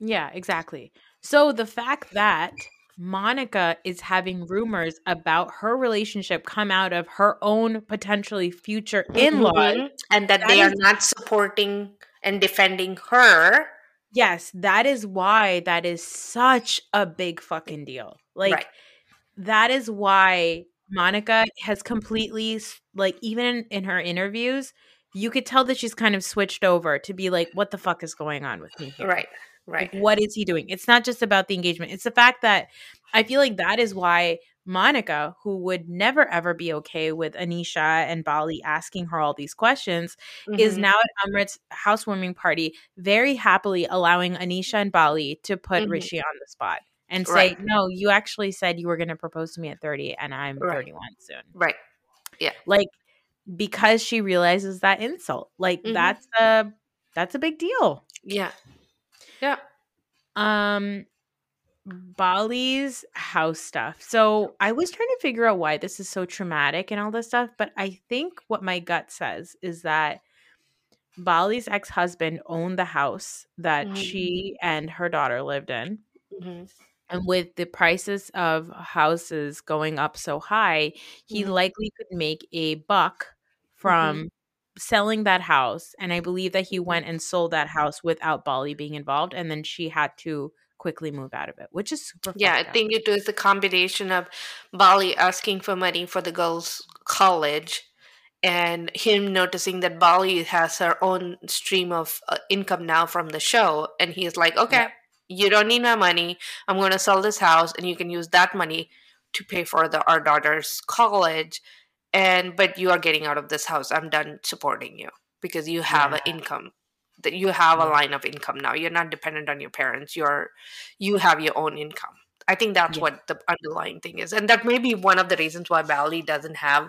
yeah exactly so the fact that monica is having rumors about her relationship come out of her own potentially future in-laws Mhm. and that, That they are not supporting and defending her. Yes, that is why that is such a big fucking deal. Like right. that is why Monica has completely like even in, in her interviews, you could tell that she's kind of switched over to be like what the fuck is going on with me here? Right. Like, Right. what is he doing? It's not just about the engagement. It's the fact that I feel like that is why Monica, who would never ever be okay with Anisha and Bali asking her all these questions, is Mhm. now at Amrit's housewarming party, very happily allowing Anisha and Bali to put Mhm. Rishi on the spot and say, Right. "No, you actually said you were going to propose to me at 30 and I'm Right. 31 soon." right. Yeah. Like because she realizes that insult. Like Mhm. that's a that's a big deal. Yeah. Yeah. Um Bali's house stuff. So I was trying to figure out why this is so traumatic and all this stuff, but I think what my gut says is that Bali's ex-husband owned the house that Mhm. she and her daughter lived in. Mhm. And with the prices of houses going up so high, he Mhm. likely could make a buck from selling that house. And I believe that he went and sold that house without Bali being involved. And then she had to quickly move out of it, which is super Yeah, I think it was the combination of Bali asking for money for the girls' college and him noticing that Bali has her own stream of uh, income now from the show. And he's like, okay, you don't need my money. I'm going to sell this house and you can use that money to pay for the, our daughter's college. And, but you are getting out of this house. I'm done supporting you because you have an income that you have a line of income now. You're not dependent on your parents. You're, you have your own income. I think that's Yeah. what the underlying thing is, and that may be one of the reasons why Bali doesn't have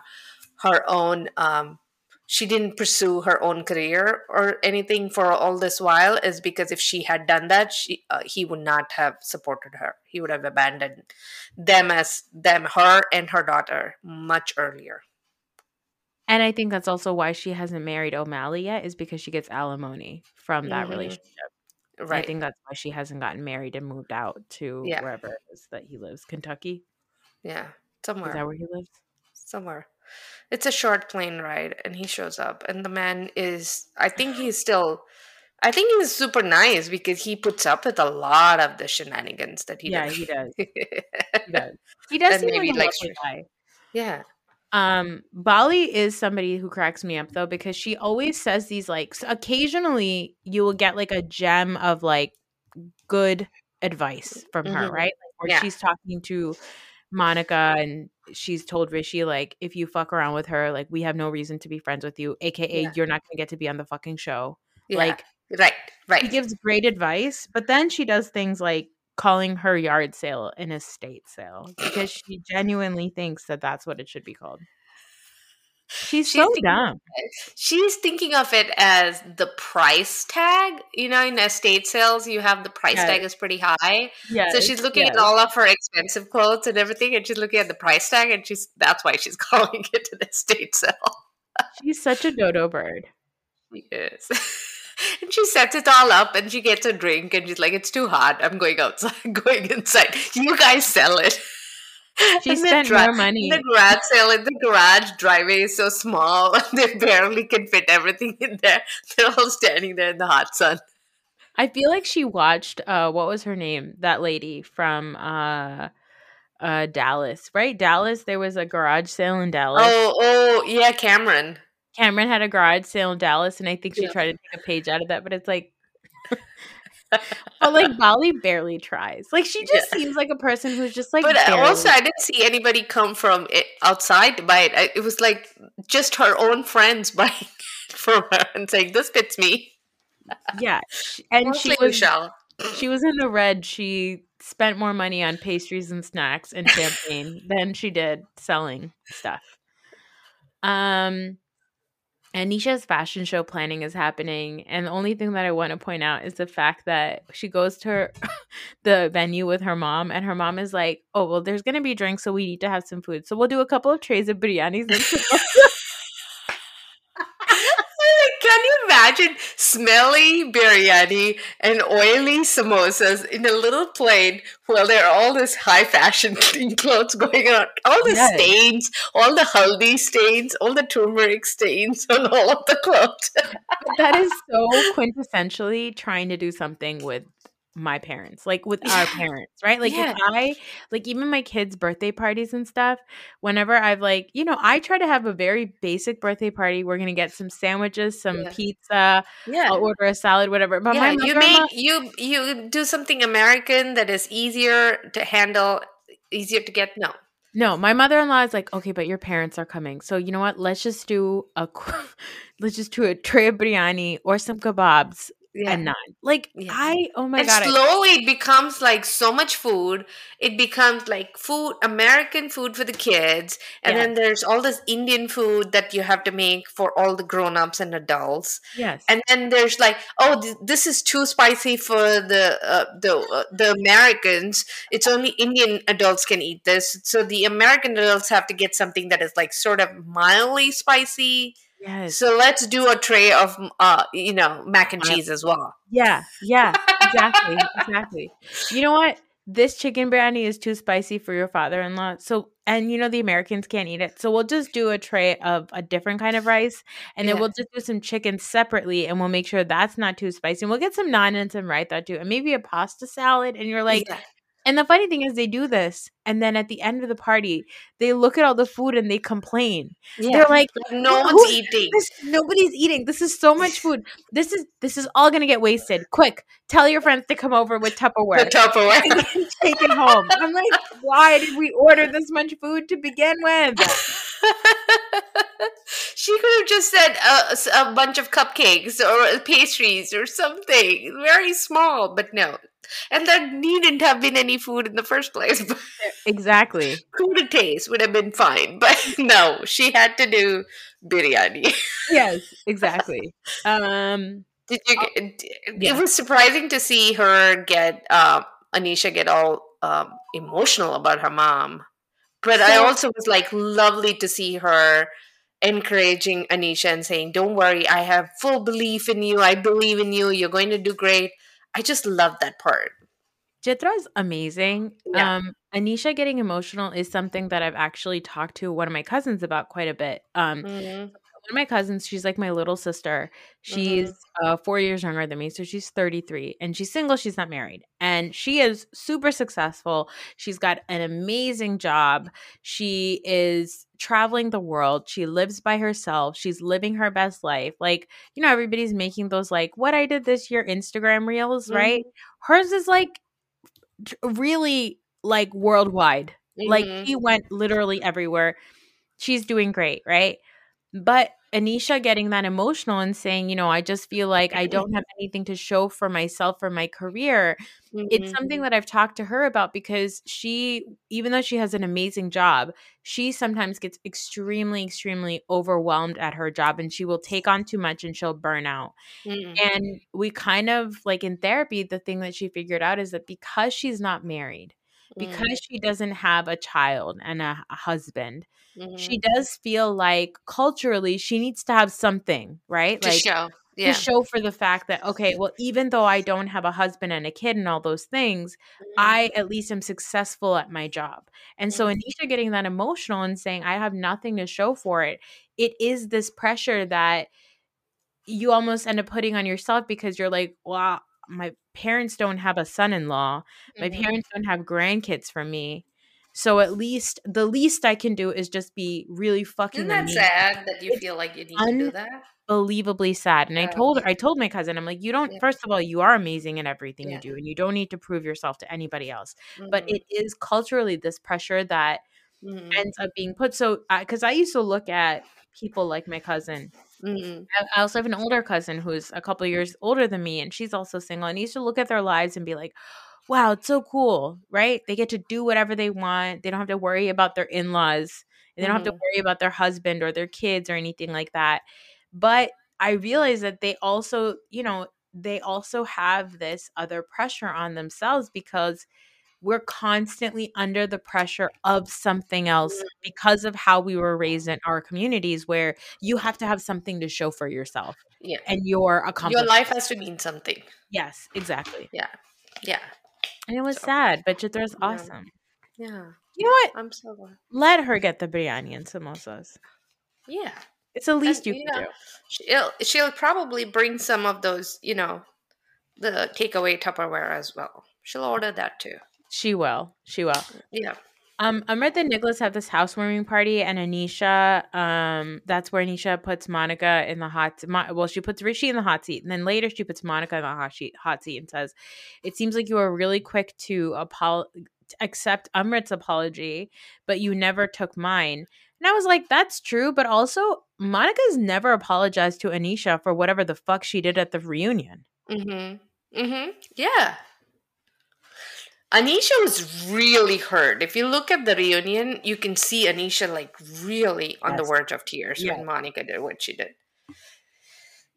her own. Um, she didn't pursue her own career or anything for all this while, is because if she had done that, she uh, he would not have supported her. He would have abandoned them as them, her and her daughter, much earlier. And I think that's also why she hasn't married O'Malley yet, is because she gets alimony from that Mhm. relationship. Right. I think that's why she hasn't gotten married and moved out to Yeah. wherever it is that he lives. Kentucky? yeah, somewhere. Is that where he lives? somewhere. It's a short plane ride, and he shows up, and the man is. I think he's still. I think he's super nice because he puts up with a lot of the shenanigans that he Yeah, does. he does. He does. He does seem maybe, like a lovely guy. yeah. Um, Bali is somebody who cracks me up though because she always says these like occasionally you will get like a gem of like good advice from her, Mhm. right? Like where Yeah. she's talking to Monica and she's told Rishi like if you fuck around with her, like we have no reason to be friends with you, aka Yeah. you're not gonna get to be on the fucking show. yeah. Like right, right. she gives great advice, but then she does things like calling her yard sale an estate sale because she genuinely thinks that that's what it should be called. She's, She's so dumb. She's thinking of it as the price tag. You know, in estate sales, you have the price Yes. tag is pretty high. Yeah. So she's looking at all of her expensive clothes and everything, and she's looking at the price tag, and she's that's why she's calling it an estate sale. She's such a dodo bird. Yes. and she sets it all up and she gets a drink and she's like, It's too hot. I'm going outside, going inside. You guys sell it. She And spent dri- more money. The garage sale in the garage driveway is so small, they barely can fit everything in there. They're all standing there in the hot sun. I feel like she watched uh what was her name? That lady from uh uh Dallas, right? Dallas, there was a garage sale in Dallas. Oh, oh, yeah, Cameron. Cameron had a garage sale in Dallas and I think she Yeah. tried to take a page out of that, but it's like but like Bali barely tries. Like she just Yeah. seems like a person who's just like But uh, also, I didn't see anybody come from it outside to buy it. I- It was like just her own friends buying it from her and saying, "This fits me." yeah. And Mostly she was Michelle. she was in the red. She spent more money on pastries and snacks and champagne than she did selling stuff. Um Anisha's fashion show planning is happening, and the only thing that I want to point out is the fact that she goes to her, the venue with her mom, and her mom is like, "Oh, well, there's gonna be drinks, so we need to have some food. So we'll do a couple of trays of biryanis." And some- Can you imagine smelly biryani and oily samosas in a little plane while there are all this high fashion clean clothes going on? All the Yes. stains, all the haldi stains, all the turmeric stains on all of the clothes. that is so quintessentially trying to do something with my parents like with our parents right like Yeah. if i like even my kids birthday parties and stuff whenever i've like you know i try to have a very basic birthday party we're gonna get some sandwiches some Yeah. pizza Yeah. i'll order a salad whatever but yeah, my you make you you do something American that is easier to handle, easier to get. No, no my mother-in-law is like okay but your parents are coming so you know what let's just do a let's just do a tray of biryani or some kebabs yeah. and naan like Yeah. i oh my and god I- slowly it becomes like so much food. It becomes like food, American food for the kids, and Yeah. then there's all this Indian food that you have to make for all the grown-ups and adults. yes And then there's like, oh, th- this is too spicy for the uh, the uh, the Americans. It's only Indian adults can eat this. So the American adults have to get something that is like sort of mildly spicy. Yes So let's do a tray of uh, you know, mac and Uh, cheese as well. Yeah, yeah, exactly, exactly. You know what? This chicken biryani is too spicy for your father-in-law. So, and you know the Americans can't eat it. So we'll just do a tray of a different kind of rice, and then we'll just do some chicken separately, and we'll make sure that's not too spicy. And we'll get some naan and some raita too, and maybe a pasta salad. And you're like, Yeah. And the funny thing is, they do this, and then at the end of the party, they look at all the food and they complain. Yeah. They're like, no one's eating. this nobody's eating. This is so much food. This is this is all gonna get wasted. Quick, tell your friends to come over with Tupperware. The Tupperware and take it home. I'm like, why did we order this much food to begin with? she could have just said uh, a bunch of cupcakes or pastries or something very small, but no. And there needn't have been any food in the first place. Exactly. and taste would have been fine, but no, she had to do biryani. Yes, exactly. Um, Did you? Get, yeah. It was surprising to see her get um, Anisha get all um, emotional about her mom, but I also was like lovely to see her encouraging Anisha and saying, "Don't worry, I have full belief in you. I believe in you. You're going to do great." I just love that part. Chitra is amazing. Yeah. Um, Anisha getting emotional is something that I've actually talked to one of my cousins about quite a bit. Um, Mhm. one of my cousins, she's like my little sister. She's uh, four years younger than me. So she's 33 and she's single. She's not married. And she is super successful. She's got an amazing job. She is traveling the world. She lives by herself. She's living her best life. Like, you know, everybody's making those, like, what I did this year Instagram reels, right? Hers is like really like worldwide. Like Mhm. he went literally everywhere. She's doing great, right? But Anisha getting that emotional and saying, you know, I just feel like I don't have anything to show for myself or my career. It's Mhm. something that I've talked to her about because she, even though she has an amazing job, she sometimes gets extremely, extremely overwhelmed at her job and she will take on too much and she'll burn out. Mhm. And we kind of like in therapy, the thing that she figured out is that because she's not married, Mm-hmm. because she doesn't have a child and a, a husband, Mhm. she does feel like culturally she needs to have something, right? to like show. Yeah. to show for the fact that okay, well, even though I don't have a husband and a kid and all those things, I at least am successful at my job. And so Mhm. Anisha getting that emotional and saying I have nothing to show for it, it is this pressure that you almost end up putting on yourself because you're like, well, my parents don't have a son-in-law. My Mhm. parents don't have grandkids for me. So at least the least I can do is just be really fucking Isn't that amazing. sad that you It's feel like you need to do that? Unbelievably sad. And I told her, I told my cousin, I'm like, you don't Yeah. first of all, you are amazing in everything Yeah. you do, and you don't need to prove yourself to anybody else. But Mhm. it is culturally this pressure that Mhm. ends up being put. So because I used to look at people like my cousin Mhm. I also have an older cousin who's a couple years older than me, and she's also single. And I used to look at their lives and be like, wow, it's so cool, right? They get to do whatever they want. They don't have to worry about their in laws. They don't have to Mhm. worry about their husband or their kids or anything like that. But I realize that they also, you know, they also have this other pressure on themselves because we're constantly under the pressure of something else mm. because of how we were raised in our communities where you have to have something to show for yourself Yeah. and your Your life has to mean something. Yes, exactly. Yeah. Yeah. And it was So- sad, but Chitra's Yeah. awesome. Yeah. You know what? I'm so glad. Let her get the biryani and samosas. Yeah. It's the least And, you you can know, do. She'll she'll probably bring some of those, you know, the takeaway Tupperware as well. She'll order that too. She will. She will. Yeah. Um, Amrit and Nicholas have this housewarming party, and Anisha, um, that's where Anisha puts Monica in the hot. Mo- well, she puts Rishi in the hot seat, and then later she puts Monica in the hot seat. Hot seat, and says, "It seems like you were really quick to apol- accept Amrit's apology, but you never took mine." And I was like, "That's true, but also Monica's never apologized to Anisha for whatever the fuck she did at the reunion." Mm-hmm. Mm-hmm. Yeah. Anisha was really hurt. If you look at the reunion, you can see Anisha like really on the verge of tears Yeah. when Monica did what she did.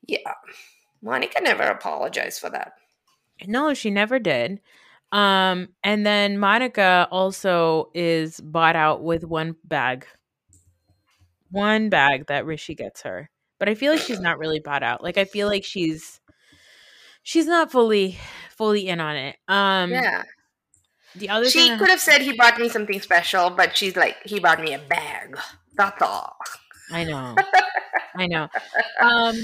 Yeah. Monica never apologized for that. No, she never did. Um, and then Monica also is bought out with one bag. One bag that Rishi gets her. But I feel like she's not really bought out. Like I feel like she's she's not fully fully in on it. Um yeah. The other She could have said he bought me something special, but she's like, he bought me a bag. That's all. I know. I know. Um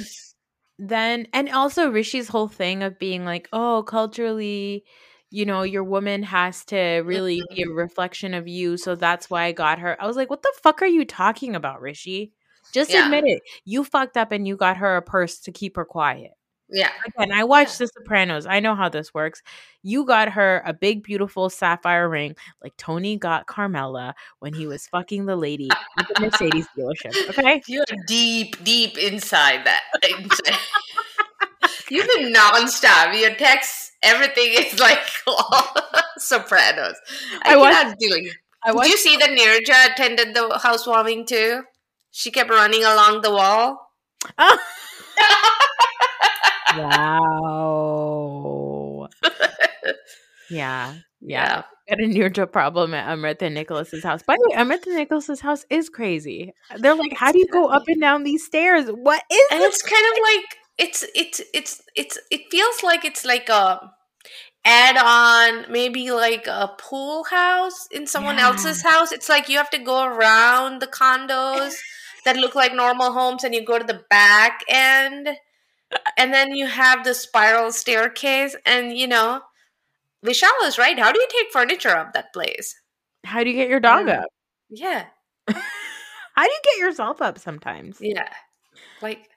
then and also Rishi's whole thing of being like, "Oh, culturally, you know, your woman has to really be a reflection of you, so that's why I got her." I was like, "What the fuck are you talking about, Rishi? Just Yeah. admit it. You fucked up and you got her a purse to keep her quiet." Yeah. Again, I watched The Sopranos. I know how this works. You got her a big, beautiful sapphire ring, like Tony got Carmela when he was fucking the lady at the Mercedes dealership. Okay, You're deep, deep inside that. You've been nonstop. Your texts, everything is like Sopranos. I, I cannot deal. Did you see that Nirja attended the housewarming too? She kept running along the wall. Oh. Wow. yeah. Yeah. Got a Nirja problem at um, Amrita and Nicholas's house. By the way, Amrita and Nicholas's house is crazy. They're like, how do you go up and down these stairs? What is and it's kind of like it's it's it's it's it feels like it's like a add on maybe like a pool house in someone Yeah. else's house it's like you have to go around the condos that look like normal homes and you go to the back end and then you have the spiral staircase and you know vishal is right how do you take furniture up that place How do you get your dog up? yeah How do you get yourself up sometimes? yeah like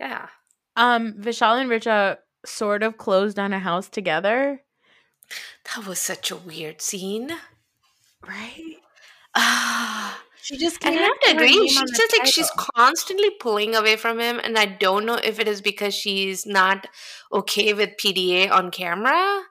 yeah Um, Vishal and Richa sort of closed on a house together. that was such a weird scene Right? ah She just And I can't have to agree. She's just like she's constantly pulling away from him, and I don't know if it is because she's not okay with PDA on camera,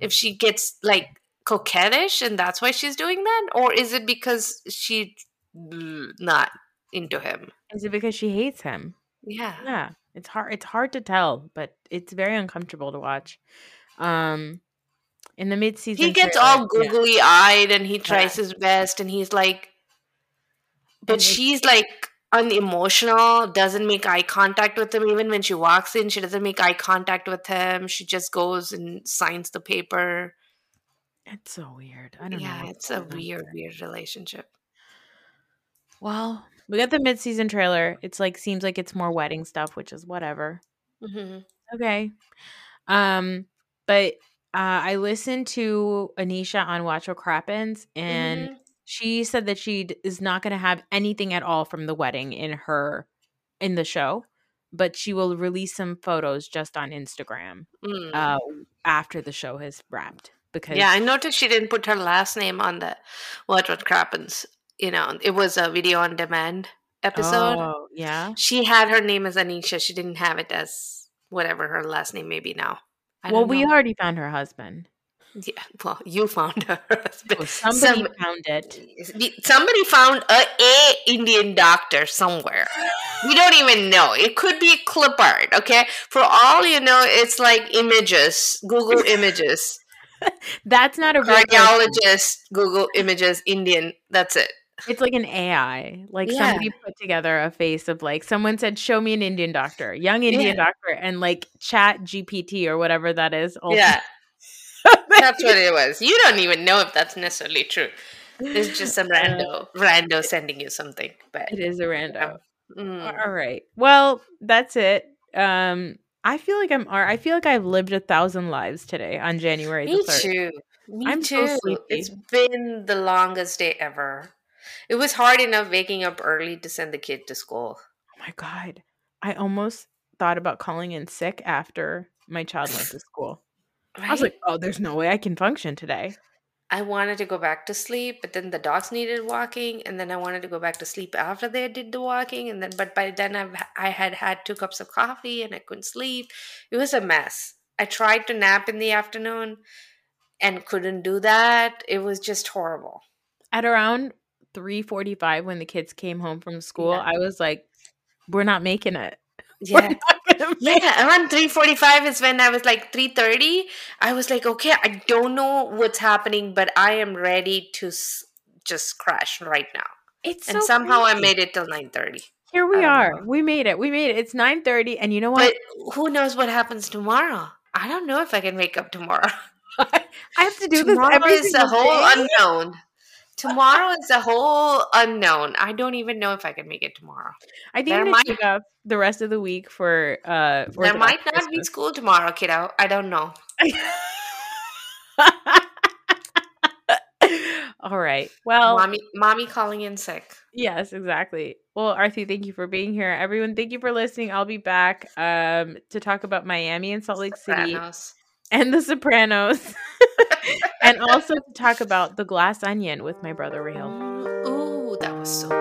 if she gets like coquettish, and that's why she's doing that, or is it because she's not into him? Is it because she hates him? Yeah, Yeah, it's hard. It's hard to tell, but it's very uncomfortable to watch. Um, in the mid-season, he gets trailer- all googly eyed, and he tries his best, and he's like, but she's like unemotional, doesn't make eye contact with him. Even when she walks in, she doesn't make eye contact with him. She just goes and signs the paper. It's so weird. I don't know. Yeah, it's a weird, there. weird relationship. Well, we got the mid-season trailer. It's like seems like it's more wedding stuff, which is whatever. hmm Okay. Um, but uh, I listened to Anisha on Watch What Crappens, and Mhm. She said that she d- is not going to have anything at all from the wedding in her in the show, but she will release some photos just on Instagram Mm. uh, after the show has wrapped. Because Yeah, I noticed she didn't put her last name on the What What Crappens. You know, it was a video on demand episode. Oh, yeah. She had her name as Anisha. She didn't have it as whatever her last name may be now. I Well, we already found her husband. Yeah, well, you found her. Oh, somebody Some- found it. somebody found a, a Indian doctor somewhere. We don't even know. It could be a clip art, okay? For all you know, it's like images, Google images, That's not a cardiologist, Google images, Indian. That's it. It's like an AI. Like Yeah. somebody put together a face of like someone said, "Show me an Indian doctor, young Indian Yeah. doctor," and like Chat GPT or whatever that is. also- Yeah, that's what it was. You don't even know if that's necessarily true. It's just some rando, rando sending you something. But it is a rando. mm. All right. Well, that's it. Um, I feel like I'm. I feel like I've lived a thousand lives today on January Me too. Me I'm too. sleepy. It's been the longest day ever. It was hard enough waking up early to send the kid to school. Oh my god! I almost thought about calling in sick after my child went to school. I was like, "Oh, there's no way I can function today." I wanted to go back to sleep, but then the dogs needed walking, and then I wanted to go back to sleep after they did the walking, and then but by then I've, I had had two cups of coffee and I couldn't sleep. It was a mess. I tried to nap in the afternoon and couldn't do that. It was just horrible. At around 3:45 when the kids came home from school, Yeah. I was like, "We're not making it." Yeah. Not gonna make Yeah, around 3:45 is when I was like 3:30. I was like, okay, I don't know what's happening, but I am ready to s- just crash right now. It's and so somehow I made it till 9:30. Here we are. know. We made it. We made it. It's 9:30 and you know what? But who knows what happens tomorrow? I don't know if I can wake up tomorrow. I have to do tomorrow this every is a whole day. unknown. Tomorrow is a whole unknown. I don't even know if I can make it tomorrow. I think there might- off the rest of the week for uh for there the might not be Christmas. school tomorrow, kiddo. I don't know. All right. Well, mommy, mommy calling in sick. yes, exactly. Well, Aarti, thank you for being here. Everyone, thank you for listening. I'll be back um to talk about Miami and Salt Lake City and The Sopranos, and also to talk about The Glass Onion with my brother Rahil. Ooh, that was so